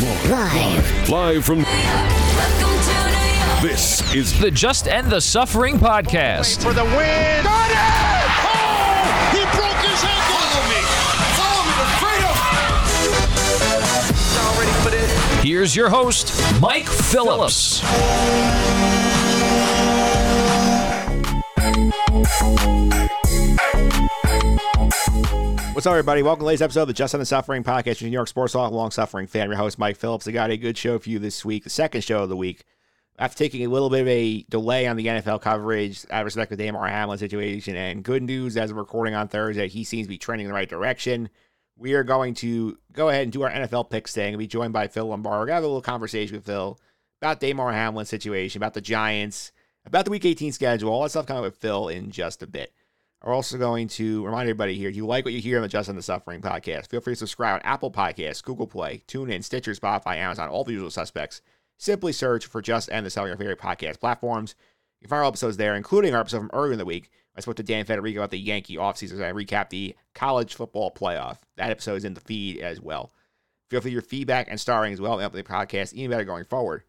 Live. Live from. This is The Just End the Suffering podcast. for the win. Got it! Oh! He broke his ankle. Follow me. Follow me to freedom. Y'all ready for this? Here's your host, Mike Phillips. What's up, everybody? Welcome to the latest episode of the Just End the Suffering podcast, your New York Sports Talk long suffering fan. Your host, Mike Phillips. I got a good show for you this week, the second show of the week. After taking a little bit of a delay on the NFL coverage, of respect the Damar Hamlin situation, and good news as of recording on Thursday, he seems to be trending in the right direction. We are going to go ahead and do our NFL picks today and be joined by Phil Lombardo. We're going to have a little conversation with Phil about Damar Hamlin's situation, about the Giants, about the Week 18 schedule, all that stuff coming with Phil in just a bit. We're also going to remind everybody here, if you like what you hear on the Just End the Suffering podcast, feel free to subscribe on Apple Podcasts, Google Play, TuneIn, Stitcher, Spotify, Amazon, all the usual suspects. Simply search for Just End the Suffering on favorite podcast platforms. You can find our episodes there, including our episode from earlier in the week. I spoke to Dan Federico about the Yankee offseason as I recap the college football playoff. That episode is in the feed as well. Feel free your feedback and starring as well in the podcast, even better going forward.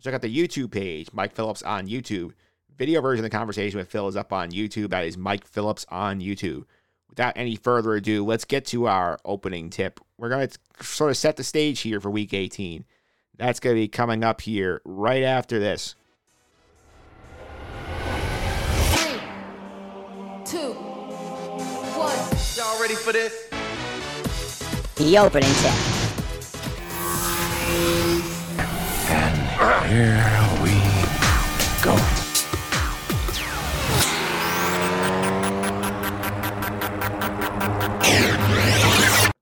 Check out the YouTube page, Mike Phillips on YouTube. Video version of the conversation with Phil is up on YouTube. That is Mike Phillips on YouTube. Without any further ado, let's get to our opening tip. We're going to sort of set the stage here for week 18. That's going to be coming up here right after this. Three, two, one. Y'all ready for this? The opening tip. And here we go.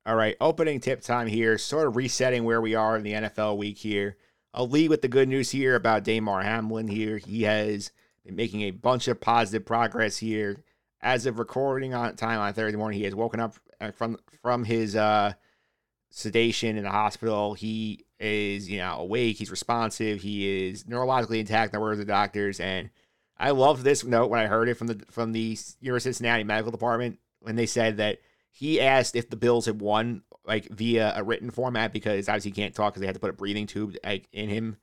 All right, opening tip time here, sort of resetting where we are in the NFL week here. I'll lead with the good news here about Damar Hamlin here. He has been making a bunch of positive progress here. As of recording on time on Thursday morning, he has woken up uh, from from his uh, sedation in the hospital. He is, you know, awake. He's responsive. He is neurologically intact. In the words of the doctors. And I loved this note when I heard it from the from the University of Cincinnati Medical Department when they said that he asked if the Bills had won like via a written format because obviously he can't talk because they had to put a breathing tube like, in him.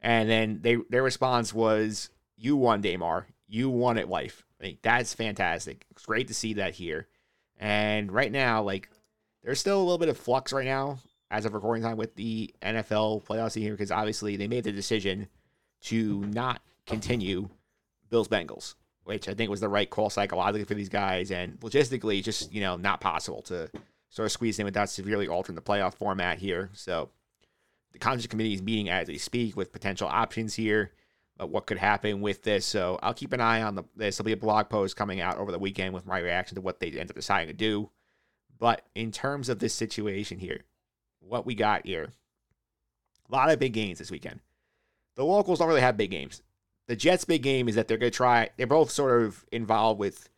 And then they their response was, "You won, Damar. You won at life." Think that's fantastic. It's great to see that here. And right now, like there's still a little bit of flux right now as of recording time with the NFL playoffs here because obviously they made the decision to not continue Bills Bengals, which I think was the right call psychologically for these guys and logistically just, you know, not possible to sort of squeeze in without severely altering the playoff format here. So the conference committee is meeting as they speak with potential options here. But what could happen with this? So I'll keep an eye on the, this. There'll be a blog post coming out over the weekend with my reaction to what they end up deciding to do. But in terms of this situation here, what we got here, a lot of big games this weekend. The locals don't really have big games. The Jets' big game is that they're going to try, they're both sort of involved with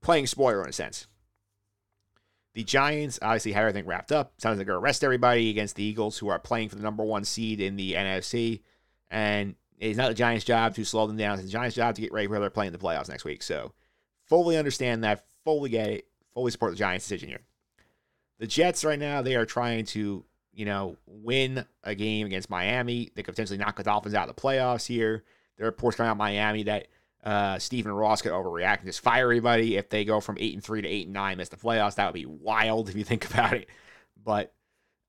playing spoiler in a sense. The Giants obviously have everything wrapped up. Sounds like they're going to arrest everybody against the Eagles, who are playing for the number one seed in the NFC. And it's not the Giants' job to slow them down. It's the Giants' job to get ready for they're playing the playoffs next week. So fully understand that, fully get it, fully support the Giants' decision here. The Jets right now, they are trying to, you know, win a game against Miami. They could potentially knock the Dolphins out of the playoffs here. There are reports coming out of Miami that uh, Stephen Ross could overreact and just fire everybody if they go from eight and three to eight and nine, miss the playoffs. That would be wild if you think about it. But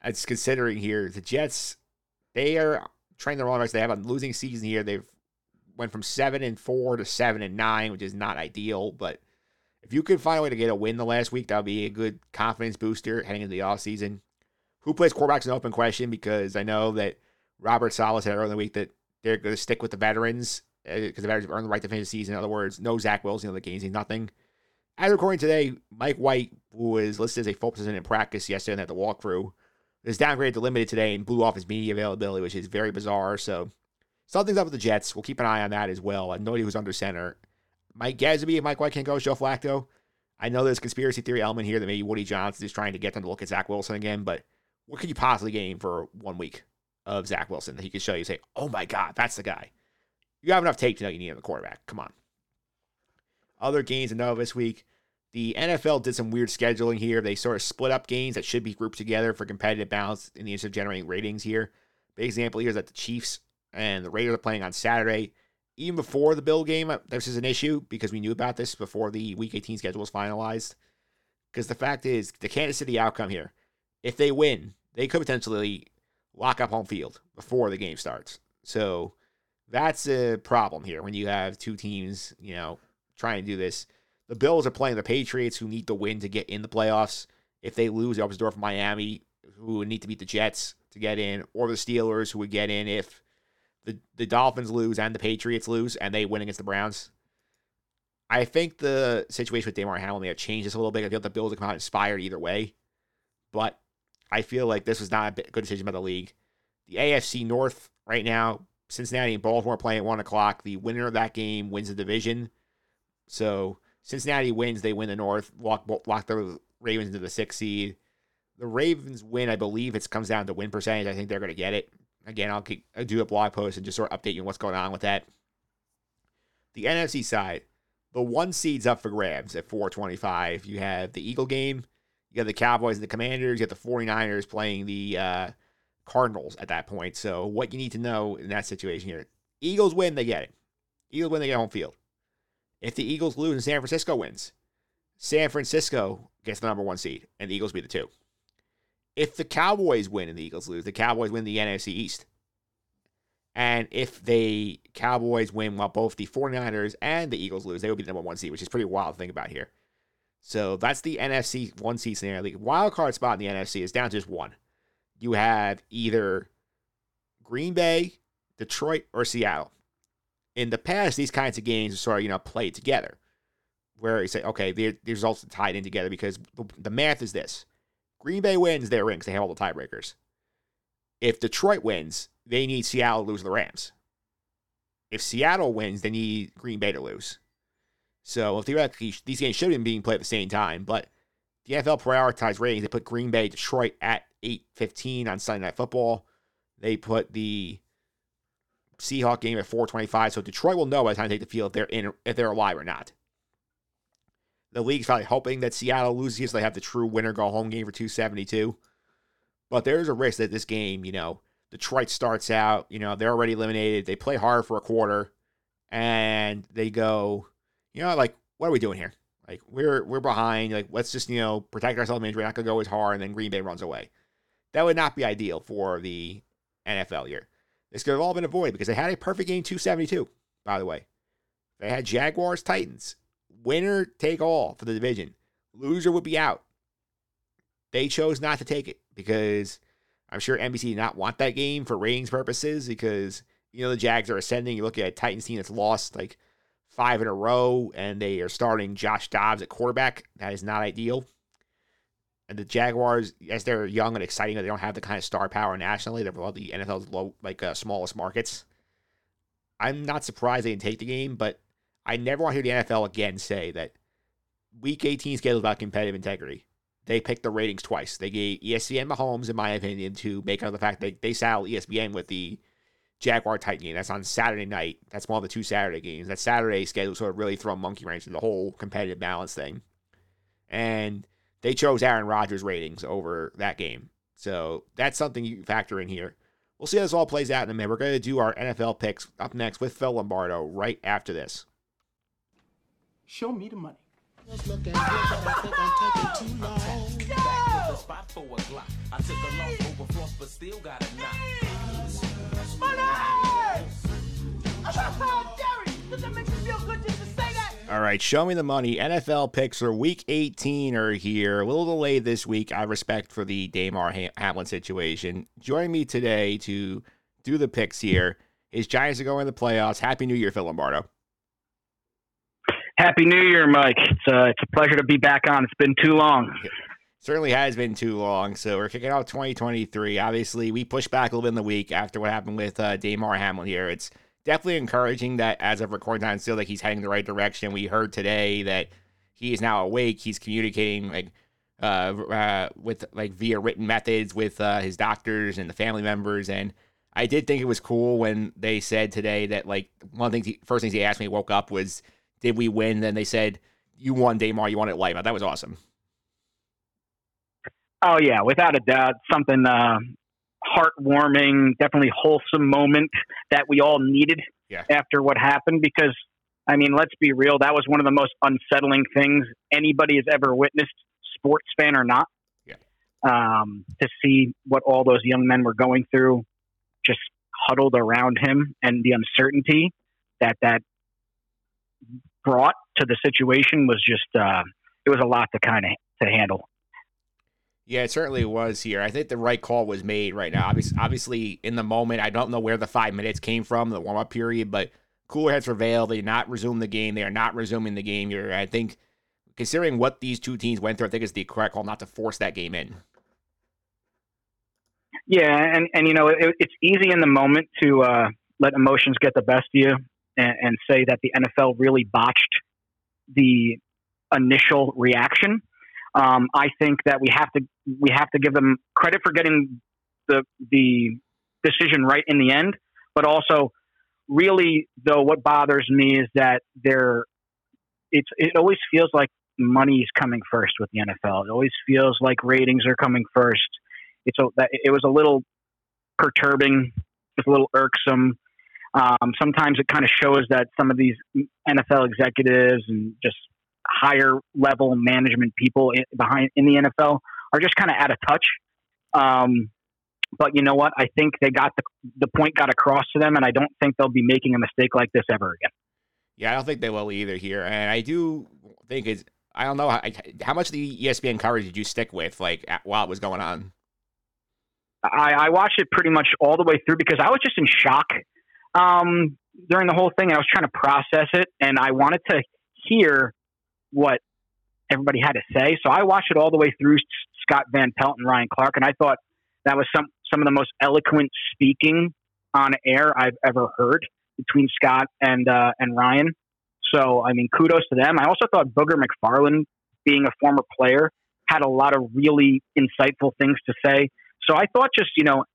it's considering here the Jets, they are trying the wrong direction. They have a losing season here. They've went from seven and four to seven and nine, which is not ideal. But if you could find a way to get a win the last week, that would be a good confidence booster heading into the offseason. Who plays quarterback is an open question because I know that Robert Saleh said earlier in the week that they're going to stick with the veterans uh, because the veterans have earned the right to finish the season. In other words, no Zach Wilson, know, the he's nothing. As recording today, Mike White, who was listed as a full participant in practice yesterday and at the walkthrough, is downgraded to limited today and blew off his media availability, which is very bizarre. So something's up with the Jets. We'll keep an eye on that as well. And nobody who's under center. Mike Gadsby, if Mike White can't go, Joe Flacco. I know there's conspiracy theory element here that maybe Woody Johnson is trying to get them to look at Zach Wilson again, but what could you possibly gain for one week of Zach Wilson that he could show you say, oh my God, that's the guy? You have enough tape to know you need him the quarterback. Come on. Other games to know this week. The NFL did some weird scheduling here. They sort of split up games that should be grouped together for competitive balance in the interest of generating ratings here. Big example here is that the Chiefs and the Raiders are playing on Saturday. Even before the Bill game, this is an issue because we knew about this before the Week 18 schedule was finalized. Because the fact is, the Kansas City outcome here, if they win, they could potentially lock up home field before the game starts. So that's a problem here when you have two teams, you know, trying to do this. The Bills are playing the Patriots, who need to win to get in the playoffs. If they lose, it opens the door for Miami, who would need to beat the Jets to get in, or the Steelers, who would get in if the, the Dolphins lose and the Patriots lose and they win against the Browns. I think the situation with Damar Hamlin may have changed this a little bit. I feel the Bills have come out inspired either way, but I feel like this was not a good decision by the league. The AFC North right now, Cincinnati and Baltimore playing at one o'clock. The winner of that game wins the division. So Cincinnati wins, they win the North, lock, lock the Ravens into the sixth seed. The Ravens win, I believe it comes down to win percentage. I think they're going to get it. Again, I'll, keep, I'll do a blog post and just sort of update you on what's going on with that. The NFC side, the one seed's up for grabs at 425. You have the Eagle game, you got the Cowboys and the Commanders, you got the 49ers playing the uh, Cardinals at that point. So, what you need to know in that situation here Eagles win, they get it. Eagles win, they get home field. If the Eagles lose and San Francisco wins, San Francisco gets the number one seed, and the Eagles be the two. If the Cowboys win and the Eagles lose, the Cowboys win the NFC East. And if the Cowboys win while both the 49ers and the Eagles lose, they would be the number one seed, which is pretty wild to think about here. So that's the NFC one seed scenario. The wild card spot in the NFC is down to just one. You have either Green Bay, Detroit, or Seattle. In the past, these kinds of games are sort of, you know, played together. Where you say, okay, the, the results are tied in together because the, the math is this. Green Bay wins, they're in because they have all the tiebreakers. If Detroit wins, they need Seattle to lose the Rams. If Seattle wins, they need Green Bay to lose. So theoretically, these games should have been being played at the same time, but the NFL prioritized ratings. They put Green Bay, Detroit at 8:15 on Sunday Night Football. They put the Seahawk game at 4:25, so Detroit will know by the time they take the field if they're in, if they're alive or not. The league's probably hoping that Seattle loses they have the true winner go home game for 272. But there's a risk that this game, you know, Detroit starts out, you know, they're already eliminated. They play hard for a quarter and they go, you know, like, what are we doing here? Like, we're we're behind. Like, let's just, you know, protect ourselves. We're not to go as hard. And then Green Bay runs away. That would not be ideal for the NFL year. This could have all been avoided because they had a perfect game 272, by the way. They had Jaguars Titans. Winner take all for the division. Loser would be out. They chose not to take it because I'm sure NBC did not want that game for ratings purposes because, you know, the Jags are ascending. You look at a Titans team that's lost like five in a row and they are starting Josh Dobbs at quarterback. That is not ideal. And the Jaguars, as they're young and exciting, they don't have the kind of star power nationally. They're one the NFL's low, like uh, smallest markets. I'm not surprised they didn't take the game, but I never want to hear the NFL again say that Week 18 schedule about competitive integrity. They picked the ratings twice. They gave ESPN Mahomes, in my opinion, to make up the fact that they saddle E ESPN with the Jaguar Titan game. That's on Saturday night. That's one of the two Saturday games. That Saturday schedule sort of really throw a monkey wrench in the whole competitive balance thing. And they chose Aaron Rodgers ratings over that game. So that's something you factor in here. We'll see how this all plays out in a minute. We're going to do our NFL picks up next with Phil Lombardo right after this. Show me the money. All right, show me the money. NFL picks for Week 18 are here. A little delayed this week. I respect for the Damar ha- Hamlin situation. Joining me today to do the picks here is Giants to go in the playoffs. Happy New Year, Phil Lombardo. Happy New Year, Mike. It's uh, it's a pleasure to be back on. It's been too long. Certainly has been too long. So we're kicking off 2023. Obviously, we pushed back a little bit in the week after what happened with uh, Damar Hamlin here. It's definitely encouraging that as of recording time, still like he's heading the right direction. We heard today that he is now awake. He's communicating like uh, uh, with like via written methods with uh, his doctors and the family members. And I did think it was cool when they said today that like one of the things, he, first things he asked me, woke up was, "Did we win?" Then they said, you won Damar, you won it live. That was awesome. Oh yeah, without a doubt, something uh, heartwarming, definitely wholesome moment that we all needed Yeah. after what happened. Because I mean, let's be real, that was one of the most unsettling things anybody has ever witnessed, sports fan or not. Yeah. Um, to see what all those young men were going through, just huddled around him, and the uncertainty that that brought to the situation was just uh, it was a lot to kind of to handle. Yeah, it certainly was here. I think the right call was made right now. Obviously, obviously, in the moment, I don't know where the five minutes came from, the warm up period, but cooler heads prevail. They did not resume the game. They are not resuming the game here. I think, considering what these two teams went through, I think it's the correct call not to force that game in. Yeah, and and you know it, it's easy in the moment to uh, let emotions get the best of you and, and say that the NFL really botched the initial reaction. Um, I think that we have to we have to give them credit for getting the the decision right in the end, but also really though what bothers me is that there it's it always feels like money is coming first with the NFL. It always feels like ratings are coming first. It's a, it was a little perturbing, it's a little irksome. Um, sometimes it kind of shows that some of these NFL executives and just higher level management people in, behind in the NFL are just kind of out of touch. Um, but you know what? I think they got the the point got across to them, and I don't think they'll be making a mistake like this ever again. Yeah, I don't think they will either here. And I do think it's, I don't know, how, how much of the ESPN coverage did you stick with, like, while it was going on? I, I watched it pretty much all the way through because I was just in shock um, during the whole thing. And I was trying to process it, and I wanted to hear what everybody had to say. So I watched it all the way through Scott Van Pelt and Ryan Clark, and I thought that was some some of the most eloquent speaking on air I've ever heard between Scott and uh, and Ryan. So I mean, kudos to them. I also thought Booger McFarland, being a former player, had a lot of really insightful things to say. So I thought, just you know,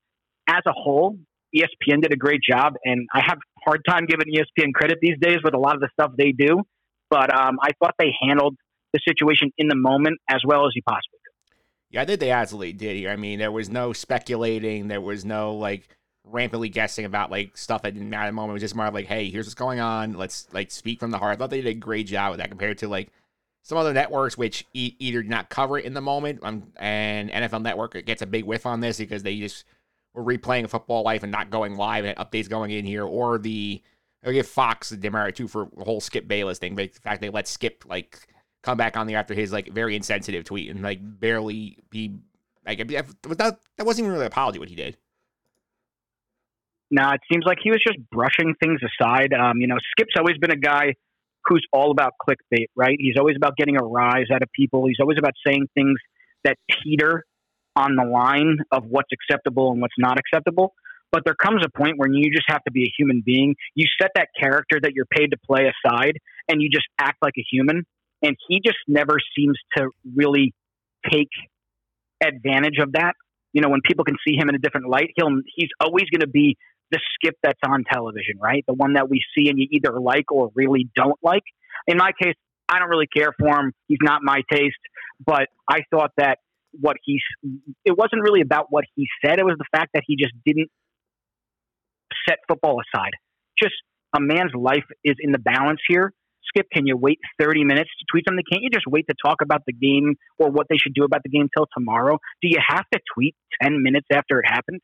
as a whole, ESPN did a great job, and I have hard time giving ESPN credit these days with a lot of the stuff they do. But um, I thought they handled the situation in the moment as well as you possibly could. Yeah, I think they absolutely did here. I mean, there was no speculating. There was no, like, rampantly guessing about, like, stuff that didn't matter at the moment. It was just more like, hey, here's what's going on. Let's, like, speak from the heart. I thought they did a great job with that compared to, like, some other networks which e- either did not cover it in the moment, um, and NFL Network gets a big whiff on this because they just were replaying football life and not going live and updates going in here, or the I give Fox the demerit too for the whole Skip Bayless thing. But the fact they let Skip like come back on there after his like very insensitive tweet and like barely be like that that wasn't even really an apology what he did. Now it seems like he was just brushing things aside. Um, you know, Skip's always been a guy who's all about clickbait, right? He's always about getting a rise out of people. He's always about saying things that teeter on the line of what's acceptable and what's not acceptable. But there comes a point when you just have to be a human being. You set that character that you're paid to play aside and you just act like a human. And he just never seems to really take advantage of that. You know, when people can see him in a different light, he'll he's always going to be the skip that's on television, right? The one that we see and you either like or really don't like. In my case, I don't really care for him. He's not my taste, but I thought that what he it wasn't really about what he said. It was the fact that he just didn't set football aside. Just a man's life is in the balance here. Skip, can you wait 30 minutes to tweet something? Can't you just wait to talk about the game or what they should do about the game till tomorrow? Do you have to tweet 10 minutes after it happened?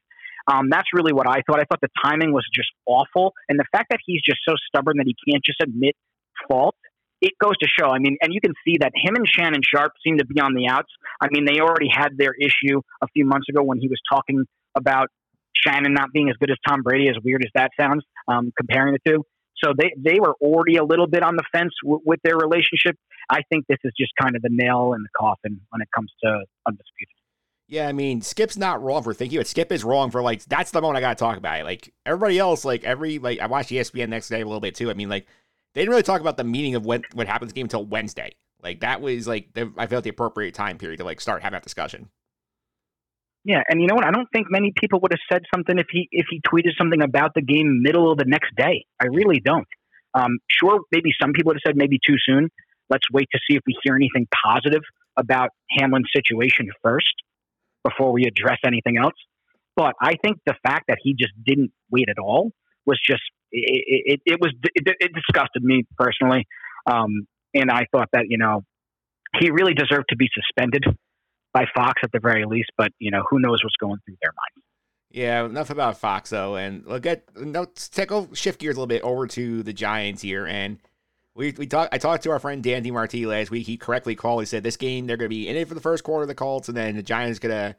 Um, that's really what I thought. I thought the timing was just awful. And the fact that he's just so stubborn that he can't just admit fault, it goes to show. I mean, and you can see that him and Shannon Sharpe seem to be on the outs. I mean, they already had their issue a few months ago when he was talking about Shannon not being as good as Tom Brady, as weird as that sounds, um, comparing the two. So they, they were already a little bit on the fence w- with their relationship. I think this is just kind of the nail in the coffin when it comes to undisputed. Yeah, I mean, Skip's not wrong for thinking, but Skip is wrong for like that's the moment I gotta talk about it. Like everybody else, like every like I watched ESPN next day a little bit too. I mean, like they didn't really talk about the meaning of what what the game until Wednesday. Like that was like the, I felt the appropriate time period to like start having that discussion. Yeah, and you know what? I don't think many people would have said something if he if he tweeted something about the game middle of the next day. I really don't. Um, sure, maybe some people would have said maybe too soon, let's wait to see if we hear anything positive about Hamlin's situation first before we address anything else. But I think the fact that he just didn't wait at all was just it. It, it was it, it disgusted me personally, um, and I thought that you know he really deserved to be suspended by Fox at the very least. But you know who knows what's going through their minds. Yeah, enough about Fox though, and look at let's take a shift gears a little bit over to the Giants here, and we we talked. I talked to our friend Dan DiMartino last week. He correctly called. He said this game they're going to be in it for the first quarter of the Colts, and then the Giants going to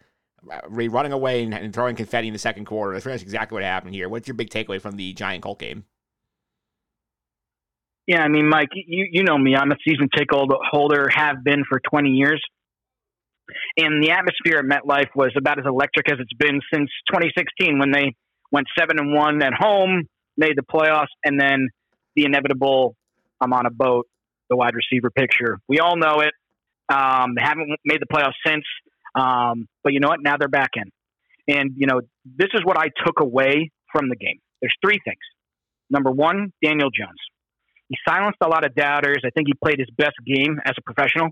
uh, be running away and, and, throwing confetti in the second quarter. That's pretty much exactly what happened here. What's your big takeaway from the Giant Colt game? Yeah, I mean, Mike, you you know me. I'm a season ticket holder, have been for 20 years. And the atmosphere at MetLife was about as electric as it's been since 2016 when they went seven and one at home, made the playoffs, and then the inevitable "I'm on a boat," the wide receiver picture. We all know it. Um, they haven't made the playoffs since, um, but you know what? Now they're back in, and you know this is what I took away from the game. There's three things. Number one, Daniel Jones. He silenced a lot of doubters. I think he played his best game as a professional.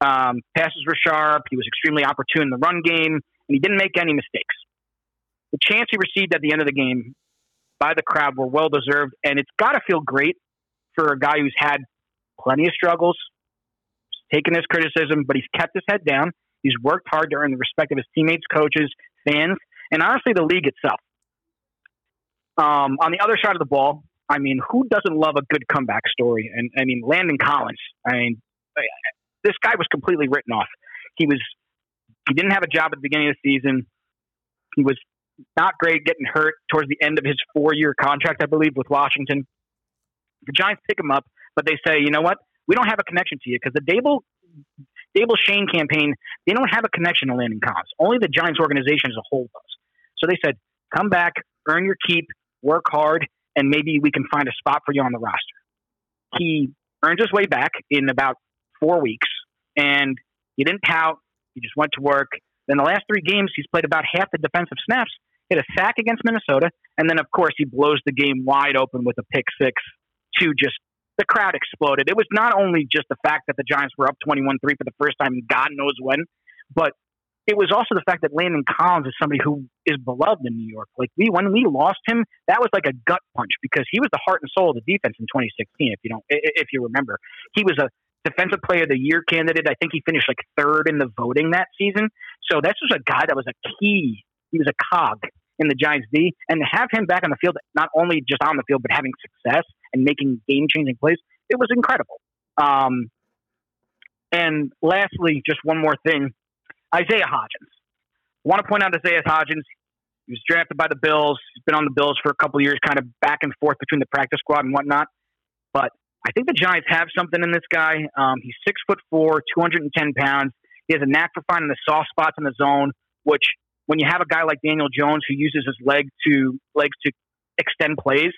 Um, passes were sharp. He was extremely opportune in the run game, and he didn't make any mistakes. The chance he received at the end of the game by the crowd were well deserved, and it's got to feel great for a guy who's had plenty of struggles, taken his criticism, but he's kept his head down. He's worked hard to earn the respect of his teammates, coaches, fans, and honestly, the league itself. Um, on the other side of the ball, I mean, who doesn't love a good comeback story? And I mean, Landon Collins. I mean, this guy was completely written off. He was he didn't have a job at the beginning of the season. He was not great, getting hurt towards the end of his four year contract, I believe, with Washington. The Giants pick him up, but they say, you know what? We don't have a connection to you because the Dable Daboll Schoen campaign, they don't have a connection to Landon Collins. Only the Giants organization as a whole does. So they said, come back, earn your keep, work hard, and maybe we can find a spot for you on the roster. He earned his way back in about four weeks, and he didn't pout. He just went to work. Then the last three games, he's played about half the defensive snaps, hit a sack against Minnesota, and then, of course, he blows the game wide open with a pick six to just the crowd exploded. It was not only just the fact that the Giants were up 21 3 for the first time, God knows when, but it was also the fact that Landon Collins is somebody who is beloved in New York. Like we, when we lost him, that was like a gut punch because he was the heart and soul of the defense in 2016. If you don't, if you remember, he was a defensive player of the year candidate. I think he finished like third in the voting that season. So that's was a guy that was a key. He was a cog in the Giants D, and to have him back on the field, not only just on the field, but having success and making game changing plays, it was incredible. Um, and lastly, just one more thing Isaiah Hodgins. I want to point out Isaiah Hodgins. He was drafted by the Bills. He's been on the Bills for a couple years, kind of back and forth between the practice squad and whatnot. But I think the Giants have something in this guy. Um, he's six foot four, 210 pounds. He has a knack for finding the soft spots in the zone, which when you have a guy like Daniel Jones who uses his leg to legs to extend plays,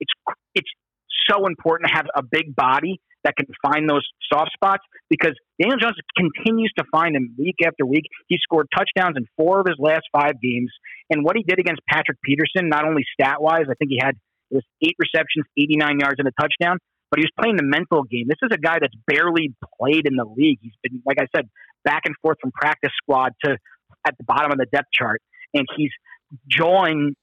it's it's so important to have a big body that can find those soft spots because Daniel Jones continues to find them week after week. He scored touchdowns in four of his last five games, and what he did against Patrick Peterson, not only stat wise, I think he had it was eight receptions, 89 yards, and a touchdown, but he was playing the mental game. This is a guy that's barely played in the league. He's been, like I said, back and forth from practice squad to at the bottom of the depth chart, and he's jawing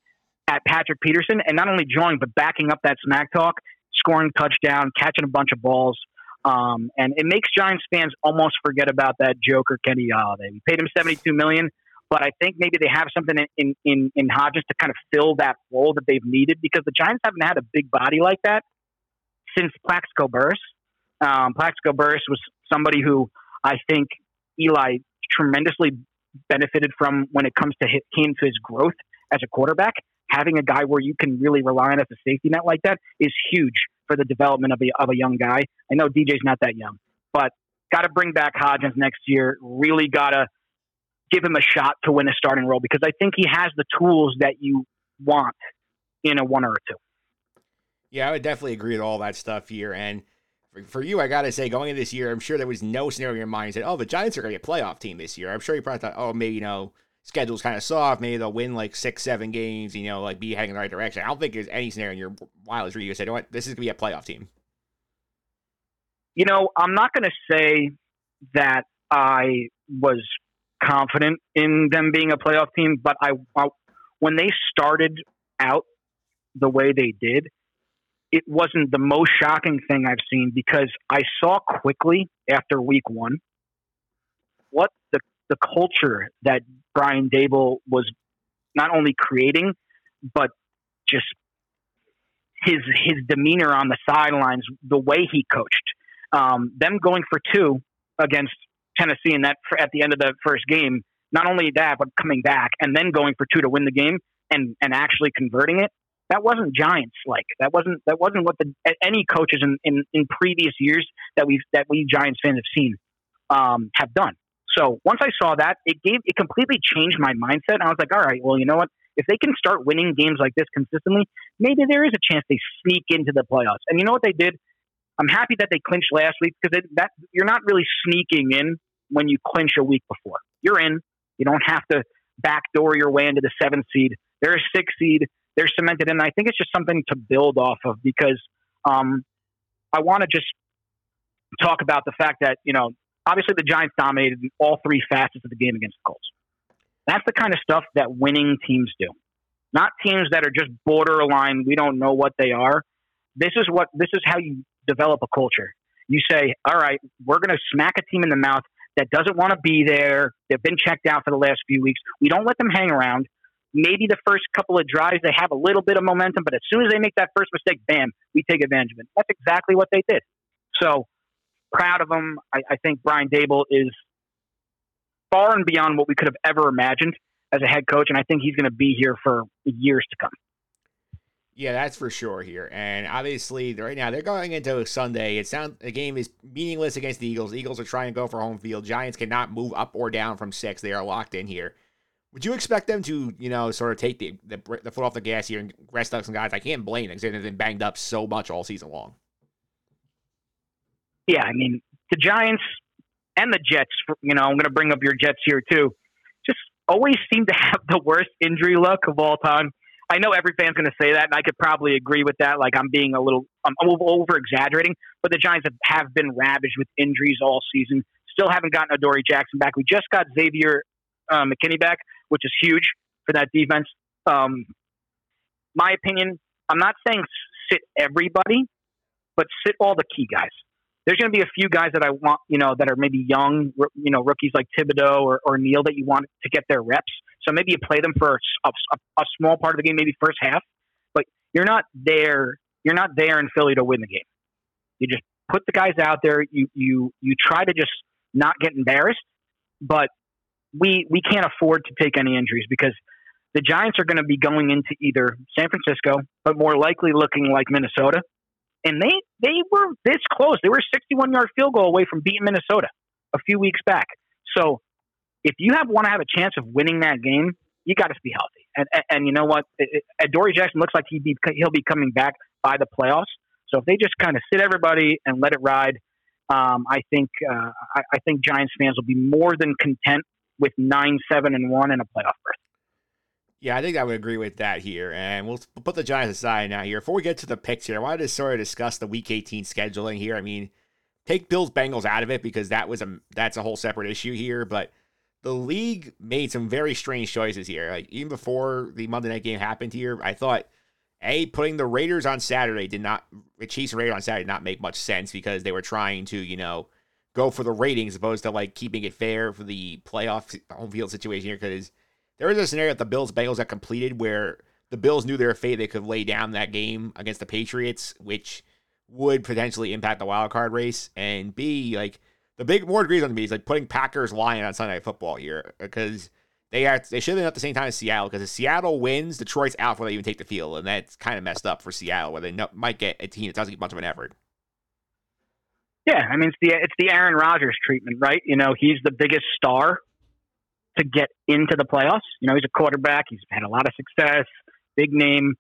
at Patrick Peterson, and not only jawing but backing up that smack talk, scoring touchdown, catching a bunch of balls. Um, and it makes Giants fans almost forget about that Joker Kenny Golladay. We paid him seventy two million, but I think maybe they have something in in in Hodgins to kind of fill that role that they've needed because the Giants haven't had a big body like that since Plaxico Burress. Um, Plaxico Burress was somebody who I think Eli tremendously benefited from when it comes to hit, came to his growth as a quarterback. Having a guy where you can really rely on as a safety net like that is huge for the development of a, of a young guy. I know DJ's not that young, but got to bring back Hodgins next year. Really got to give him a shot to win a starting role because I think he has the tools that you want in a one or a two. Yeah, I would definitely agree with all that stuff here. And for, for you, I got to say, going into this year, I'm sure there was no scenario in your mind that, oh, the Giants are going to be a playoff team this year. I'm sure you probably thought, oh, maybe, you know, schedule's kind of soft. Maybe they'll win like six, seven games, you know, like be heading in the right direction. I don't think there's any scenario in your wildest dream you said, you know what, this is going to be a playoff team. You know, I'm not going to say that I was confident in them being a playoff team, but I, I when they started out the way they did, it wasn't the most shocking thing I've seen because I saw quickly after week one what the the culture that Brian Daboll was not only creating, but just his his demeanor on the sidelines, the way he coached, um, them going for two against Tennessee and that at the end of the first game. Not only that, but coming back and then going for two to win the game and and actually converting it. That wasn't Giants like. That wasn't that wasn't what the any coaches in, in, in previous years that we've that we Giants fans have seen um, have done. So once I saw that, it gave it completely changed my mindset. I was like, all right, well, you know what? If they can start winning games like this consistently, maybe there is a chance they sneak into the playoffs. And you know what they did? I'm happy that they clinched last week because that you're not really sneaking in when you clinch a week before. You're in. You don't have to backdoor your way into the seventh seed. They're a six seed. They're cemented in. I think it's just something to build off of because um, I want to just talk about the fact that you know obviously the Giants dominated all three facets of the game against the Colts. That's the kind of stuff that winning teams do. Not teams that are just borderline, we don't know what they are. This is what this is how you develop a culture. You say, "All right, we're going to smack a team in the mouth that doesn't want to be there. They've been checked out for the last few weeks. We don't let them hang around. Maybe the first couple of drives they have a little bit of momentum, but as soon as they make that first mistake, bam, we take advantage of it. That's exactly what they did. So proud of them. I, I think Brian Daboll is far and beyond what we could have ever imagined as a head coach, and I think he's going to be here for years to come. Yeah, that's for sure here. And obviously, right now they're going into Sunday. It sounds the game is meaningless against the Eagles. The Eagles are trying to go for home field. Giants cannot move up or down from six. They are locked in here. Would you expect them to, you know, sort of take the the, the foot off the gas here and rest up some guys? I can't blame them because they've been banged up so much all season long. Yeah, I mean the Giants and the Jets. You know, I'm going to bring up your Jets here too. Just always seem to have the worst injury luck of all time. I know every fan's going to say that, and I could probably agree with that. Like I'm being a little, I'm over exaggerating, but the Giants have, have been ravaged with injuries all season. Still haven't gotten Adoree Jackson back. We just got Xavier uh, McKinney back, which is huge for that defense. Um, my opinion, I'm not saying sit everybody, but sit all the key guys there's going to be a few guys that I want, you know, that are maybe young, you know, rookies like Thibodeaux or, or Neal that you want to get their reps. So maybe you play them for a, a, a, small part of the game, maybe first half, but you're not there. You're not there in Philly to win the game. You just put the guys out there. You you you try to just not get embarrassed, but we we can't afford to take any injuries because the Giants are going to be going into either San Francisco, but more likely looking like Minnesota and they they were this close. They were a 61 yard field goal away from beating Minnesota a few weeks back. So if you have want to have a chance of winning that game, you got to be healthy. And, and, and you know what? Adoree Jackson looks like he be he'll be coming back by the playoffs. So if they just kind of sit everybody and let it ride, um, I think uh, I, I think Giants fans will be more than content with nine, seven, and one in a playoff berth. Yeah, I think I would agree with that here. And we'll put the Giants aside now here. Before we get to the picks here, I wanted to sort of discuss the week 18 scheduling here. I mean, take Bills Bengals out of it because that was a that's a whole separate issue here. But the league made some very strange choices here. Like even before the Monday night game happened here, I thought a putting the Raiders on Saturday did not the Chiefs Raiders on Saturday did not make much sense because they were trying to, you know, go for the ratings opposed to like keeping it fair for the playoff home field situation here because there was a scenario that the Bills Bengals that completed where the Bills knew their fate. They could lay down that game against the Patriots, which would potentially impact the wild card race. And B, like the big more agrees on me is like putting Packers Lion on Sunday Night Football here because they are they should have been at the same time as Seattle because if Seattle wins, Detroit's out before they even take the field, and that's kind of messed up for Seattle where they know, might get a team that doesn't get much of an effort. Yeah, I mean it's the it's the Aaron Rodgers treatment, right? You know, he's the biggest star to get into the playoffs. You know, he's a quarterback. He's had a lot of success, big name.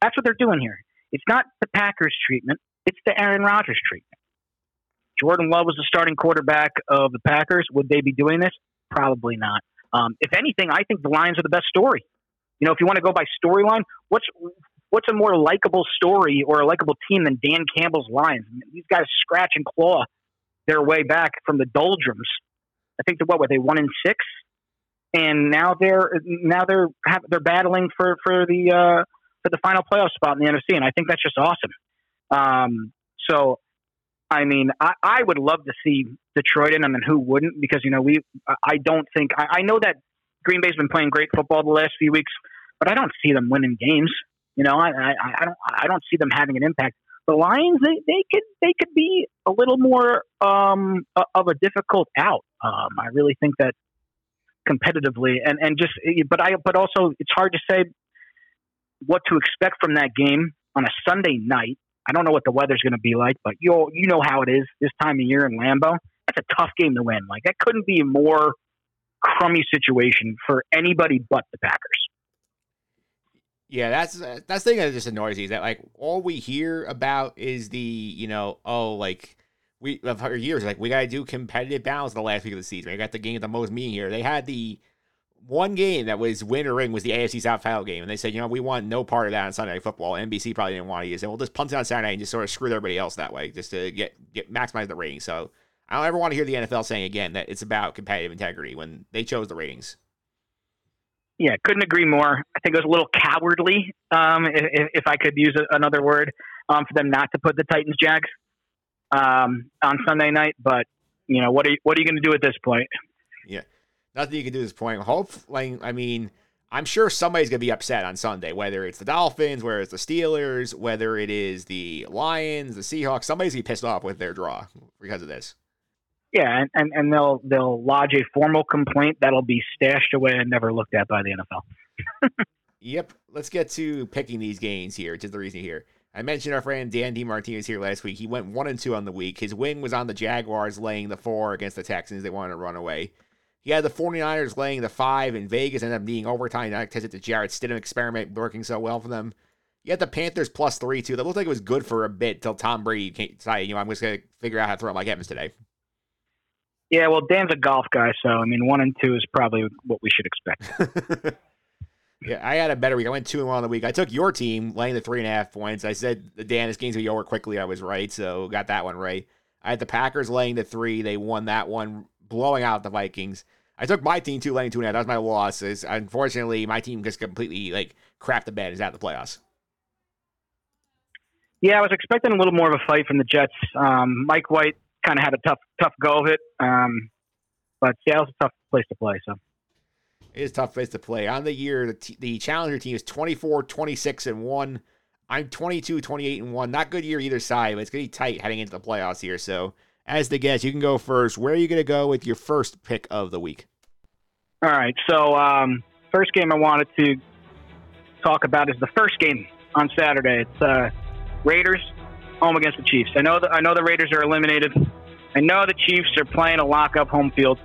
That's what they're doing here. It's not the Packers treatment. It's the Aaron Rodgers treatment. Jordan Love was the starting quarterback of the Packers. Would they be doing this? Probably not. Um, if anything, I think the Lions are the best story. You know, if you want to go by storyline, what's what's a more likable story or a likable team than Dan Campbell's Lions? These guys scratch and claw their way back from the doldrums. I think what were they one in six, and now they're now they're they're battling for for the uh, for the final playoff spot in the NFC, and I think that's just awesome. Um, so, I mean, I, I would love to see Detroit in, I mean, who wouldn't? Because you know, we I don't think I, I know that Green Bay's been playing great football the last few weeks, but I don't see them winning games. You know, I, I, I don't I don't see them having an impact. The Lions, they, they could they could be a little more um, of a difficult out. Um, I really think that competitively and, and just but I but also it's hard to say what to expect from that game on a Sunday night. I don't know what the weather's going to be like, but you you know how it is this time of year in Lambeau. That's a tough game to win. Like that couldn't be a more crummy situation for anybody but the Packers. Yeah, that's that's the thing that just annoys me is that like all we hear about is the you know oh like we for years like we got to do competitive balance the last week of the season. We got the game at the most mean here. They had the one game that was win or ring was the AFC South final game, and they said you know we want no part of that on Sunday Football. NBC probably didn't want to use it. We'll just punt it on Saturday and just sort of screw everybody else that way, just to get get maximize the ratings. So I don't ever want to hear the NFL saying again that it's about competitive integrity when they chose the ratings. Yeah, couldn't agree more. I think it was a little cowardly, um, if, if, I could use a, another word, um, for them not to put the Titans Jags um, on Sunday night. But you know, what are you, what are you going to do at this point? Yeah, nothing you can do at this point. Hopefully, I mean, I'm sure somebody's going to be upset on Sunday, whether it's the Dolphins, whether it's the Steelers, whether it is the Lions, the Seahawks. Somebody's going to be pissed off with their draw because of this. Yeah, and, and, and they'll they'll lodge a formal complaint that'll be stashed away and never looked at by the NFL. yep. Let's get to picking these games here, which is the reason here. I mentioned our friend Dan DiMartino here last week. He went one and two on the week. His win was on the Jaguars laying the four against the Texans. They wanted to run away. He had the 49ers laying the five, and Vegas ended up being overtime because it's the Jarrett Stidham experiment working so well for them. You had the Panthers plus three, too. That looked like it was good for a bit till Tom Brady decided, you know, I'm just going to figure out how to throw like Evans today. Yeah, well, Dan's a golf guy, so I mean, one and two is probably what we should expect. yeah, I had a better week. I went two and one on the week. I took your team laying the three and a half points. I said Dan, this game's gonna be over quickly. I was right, so got that one right. I had the Packers laying the three. They won that one, blowing out the Vikings. I took my team two laying two and a half. That was my losses. Unfortunately, my team just completely like crapped the bed. Is at the playoffs. Yeah, I was expecting a little more of a fight from the Jets. Um, Mike White kind of had a tough tough go of it. Um, but Seattle's a tough place to play. So it is a tough place to play. On the year, the, t- the Challenger team is 24, 26, and 1. I'm 22, 28, and 1. Not good year either side, but it's going to be tight heading into the playoffs here. So, as the guest, you can go first. Where are you going to go with your first pick of the week? All right. So, um, first game I wanted to talk about is the first game on Saturday. It's uh, Raiders home against the Chiefs. I know that I know the Raiders are eliminated. I know the Chiefs are playing a lock-up home field,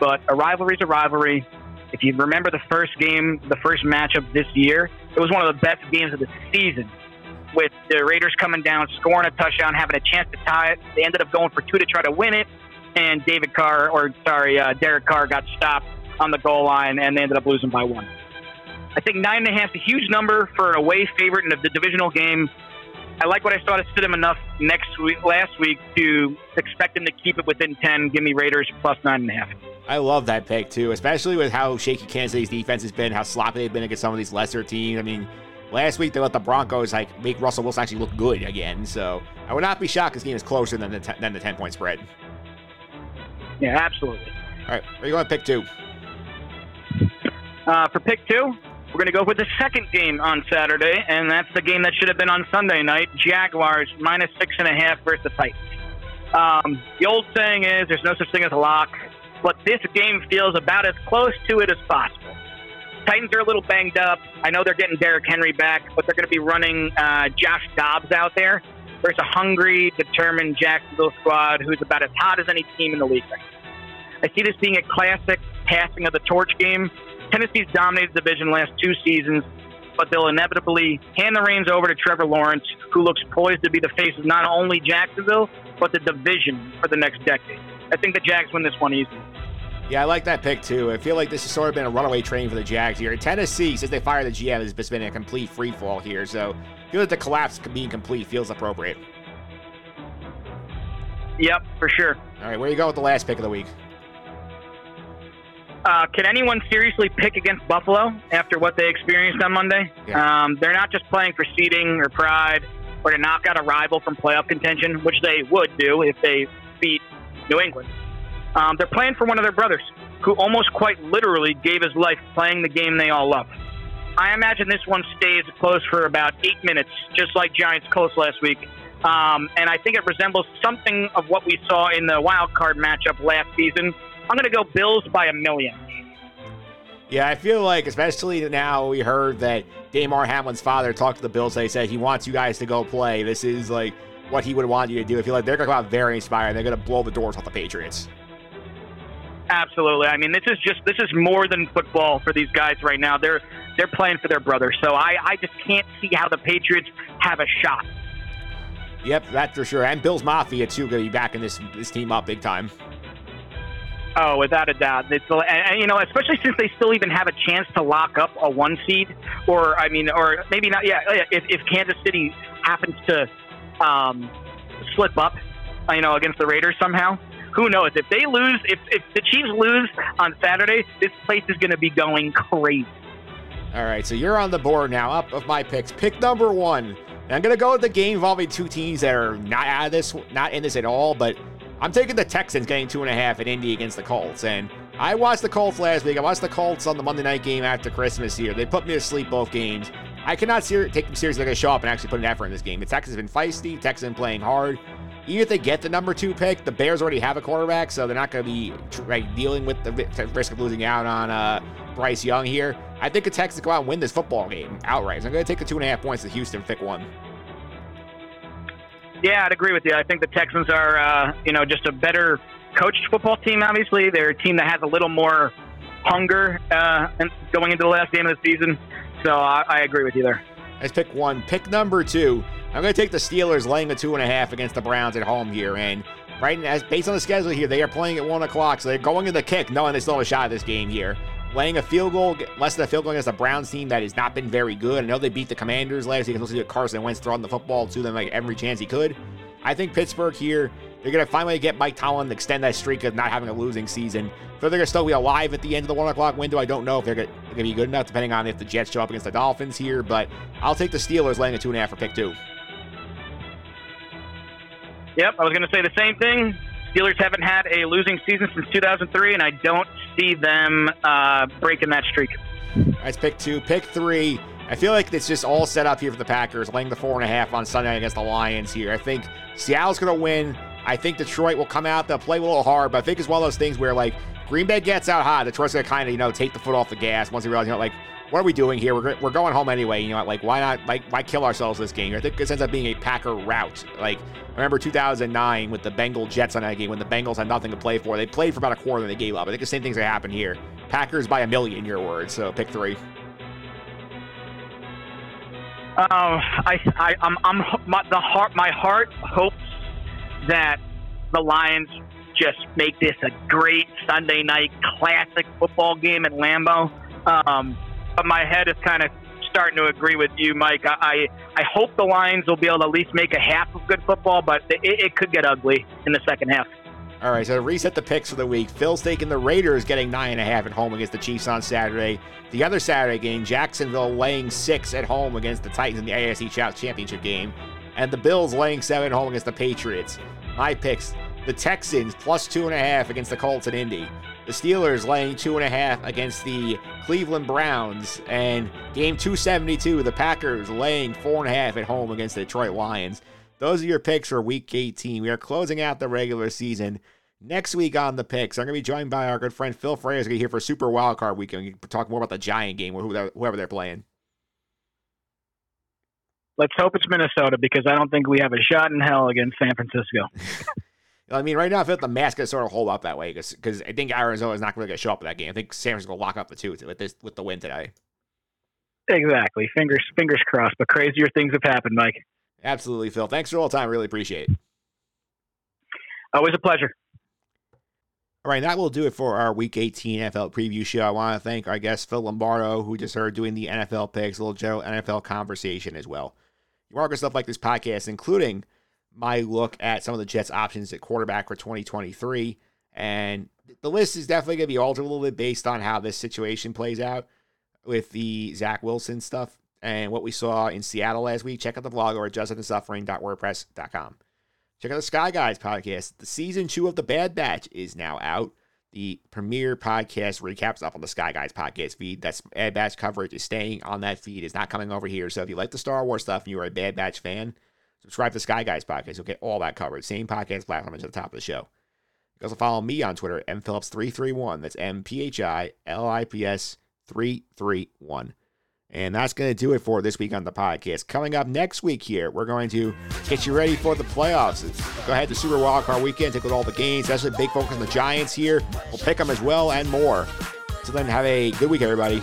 but a rivalry is a rivalry. If you remember the first game, the first matchup this year, it was one of the best games of the season. With the Raiders coming down, scoring a touchdown, having a chance to tie it, they ended up going for two to try to win it, and David Carr, or sorry, uh, Derek Carr, got stopped on the goal line, and they ended up losing by one. I think nine and a half is a huge number for an away favorite in the divisional game. I like what I saw to sit him enough next week, last week to expect him to keep it within 10. Give me Raiders plus nine and a half. I love that pick too, especially with how shaky Kansas City's defense has been, how sloppy they've been against some of these lesser teams. I mean, last week they let the Broncos like make Russell Wilson actually look good again. So I would not be shocked if this game is closer than the ten, than the 10 point spread. Yeah, absolutely. All right, where are you going to pick two? Uh, for pick two, we're going to go with the second game on Saturday, and that's the game that should have been on Sunday night. Jaguars minus six and a half versus the Titans. Um, the old saying is there's no such thing as a lock, but this game feels about as close to it as possible. Titans are a little banged up. I know they're getting Derrick Henry back, but they're going to be running uh, Josh Dobbs out there. versus a hungry, determined Jacksonville squad who's about as hot as any team in the league I see this being a classic passing of the torch game Tennessee's dominated the division last two seasons, but they'll inevitably hand the reins over to Trevor Lawrence, who looks poised to be the face of not only Jacksonville, but the division for the next decade. I think the Jags win this one easily. Yeah, I like that pick too. I feel like this has sort of been a runaway train for the Jags here. Tennessee, since they fired the GM, has just been a complete free fall here. So I feel like the collapse being complete feels appropriate. Yep, for sure. All right, where you go with the last pick of the week? Uh, can anyone seriously pick against Buffalo after what they experienced on Monday? Yeah. Um, they're not just playing for seeding or pride or to knock out a rival from playoff contention, which they would do if they beat New England. Um, they're playing for one of their brothers, who almost quite literally gave his life playing the game they all love. I imagine this one stays close for about eight minutes, just like Giants Colts last week. Um, and I think it resembles something of what we saw in the wild card matchup last season. I'm going to go Bills by a million. Yeah, I feel like, especially now we heard that Damar Hamlin's father talked to the Bills. They said he wants you guys to go play. This is like what he would want you to do. I feel like they're going to come out very inspired. And they're going to blow the doors off the Patriots. Absolutely. I mean, this is just this is more than football for these guys right now. They're they're playing for their brother. So I, I just can't see how the Patriots have a shot. Yep, that's for sure. And Bills Mafia too going to be backing this this team up big time. Oh, without a doubt. It's, and, you know, especially since they still even have a chance to lock up a one seed, or I mean, or maybe not. Yeah, if, if Kansas City happens to um, slip up, you know, against the Raiders somehow, who knows? If they lose, if if the Chiefs lose on Saturday, this place is going to be going crazy. All right, so you're on the board now. Up of my picks, pick number one. And I'm gonna go with the game involving two teams that are not out of this, not in this at all, but I'm taking the Texans getting two and a half in Indy against the Colts. And I watched the Colts last week. I watched the Colts on the Monday night game after Christmas here. They put me to sleep both games. I cannot ser- take them seriously. They're going to show up and actually put an effort in this game. The Texans have been feisty. Texans playing hard. Even if they get the number two pick, the Bears already have a quarterback, so they're not going to be dealing with the risk of losing out on uh, Bryce Young here. I think the Texans go out and win this football game outright. So I'm going to take the two and a half points to Houston, pick one. Yeah, I'd agree with you. I think the Texans are, uh, you know, just a better coached football team. Obviously, they're a team that has a little more hunger uh, going into the last game of the season. So I, I agree with you there. Let's pick one. Pick number two. I'm going to take the Steelers laying a two and a half against the Browns at home here. And right as based on the schedule here, they are playing at one o'clock, so they're going in the kick, knowing they still have a shot at this game here. Laying a field goal, less than a field goal against a Browns team that has not been very good. I know they beat the Commanders last week. Can see that Carson Wentz throwing the football to them like every chance he could. I think Pittsburgh here, they're going to finally get Mike Tomlin to extend that streak of not having a losing season. So they're going to still be alive at the end of the one o'clock window. I don't know if they're going to be good enough, depending on if the Jets show up against the Dolphins here. But I'll take the Steelers laying a two and a half for pick two. Yep, I was going to say the same thing. Steelers haven't had a losing season since 2003, and I don't see them uh, breaking that streak. That's pick two. Pick three. I feel like it's just all set up here for the Packers, laying the four and a half on Sunday against the Lions here. I think Seattle's going to win. I think Detroit will come out. They'll play a little hard, but I think it's one of those things where, like, Green Bay gets out hot. Detroit's going to kind of, you know, take the foot off the gas once they realize, you know, like, what are we doing here? We're, we're going home anyway. You know, like, why not, like, why kill ourselves this game? I think this ends up being a Packer rout. Like, remember 2009 with the Bengal Jets on that game when the Bengals had nothing to play for. They played for about a quarter and they gave up. I think the same thing's to happen here. Packers by a million, your words. So pick three. Uh, I, I, I'm, I'm, my, the heart, my heart hopes that the Lions just make this a great Sunday night classic football game at Lambeau. Um, my head is kind of starting to agree with you, Mike. I, I, hope the Lions will be able to at least make a half of good football, but it, it could get ugly in the second half. All right, so to reset the picks for the week, Phil's taking the Raiders getting nine and a half at home against the Chiefs on Saturday. The other Saturday game, Jacksonville laying six at home against the Titans in the AFC Championship game, and the Bills laying seven at home against the Patriots. My picks: the Texans plus two and a half against the Colts in Indy. The Steelers laying two and a half against the Cleveland Browns, and game 272, the Packers laying four and a half at home against the Detroit Lions. Those are your picks for Week 18. We are closing out the regular season. Next week on the picks, I'm going to be joined by our good friend Phil Freyers going to be here for Super Wildcard Weekend. We can talk more about the Giant game, whoever they're playing. Let's hope it's Minnesota because I don't think we have a shot in hell against San Francisco. I mean, right now I feel like the mask is sort of hold up that way because I think Arizona is not really going to show up in that game. I think San Francisco will lock up the two with this with the win today. Exactly. Fingers fingers crossed. But crazier things have happened, Mike. Absolutely, Phil. Thanks for all the time. Really appreciate it. Always a pleasure. All right, that will do it for our Week 18 NFL preview show. I want to thank our guest Phil Lombardo, who just heard doing the NFL picks, a little general NFL conversation as well. You want to stuff like this podcast, including my look at some of the Jets' options at quarterback for 2023. And the list is definitely going to be altered a little bit based on how this situation plays out with the Zach Wilson stuff and what we saw in Seattle last week. Check out the vlog or at justendthesuffering.wordpress.com. Check out the Sky Guys podcast. The season two of The Bad Batch is now out. The premiere podcast recaps up on the Sky Guys podcast feed. That's Bad Batch coverage is staying on that feed. It's not coming over here. So if you like the Star Wars stuff and you are a Bad Batch fan, subscribe to Sky Guys podcast. You'll get all that covered. Same podcast platform at the top of the show. You can also follow me on Twitter, mphillips331. That's M P H I L I P S 331. And that's going to do it for this week on the podcast. Coming up next week here, we're going to get you ready for the playoffs. Go ahead to Super Wildcard Weekend, take a at all the games, especially big focus on the Giants here. We'll pick them as well and more. So then have a good week, everybody.